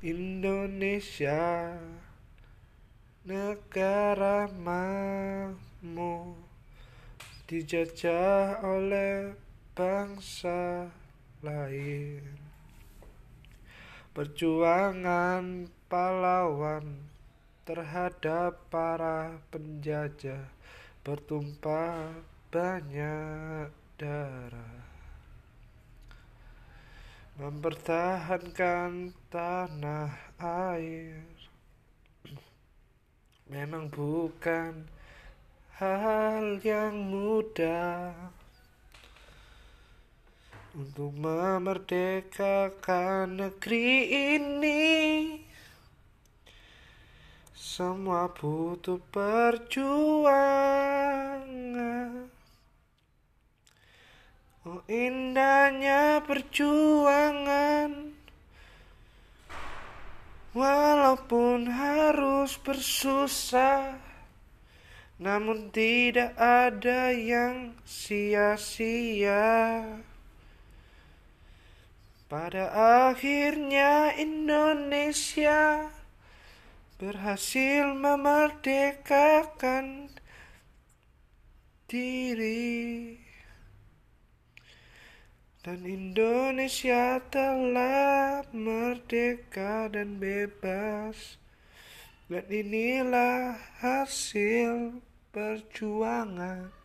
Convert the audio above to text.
Indonesia Negara mamu Dijajah oleh bangsa lain. Perjuangan pahlawan terhadap para penjajah Bertumpah banyak darah Mempertahankan tanah air. Memang bukan hal yang mudah. Untuk memerdekakan negeri ini Semua butuh perjuangan Oh indahnya perjuangan. Walaupun harus bersusah Namun tidak ada yang sia-sia. Pada akhirnya Indonesia Berhasil memerdekakan diri dan Indonesia telah merdeka dan bebas. Dan inilah hasil perjuangan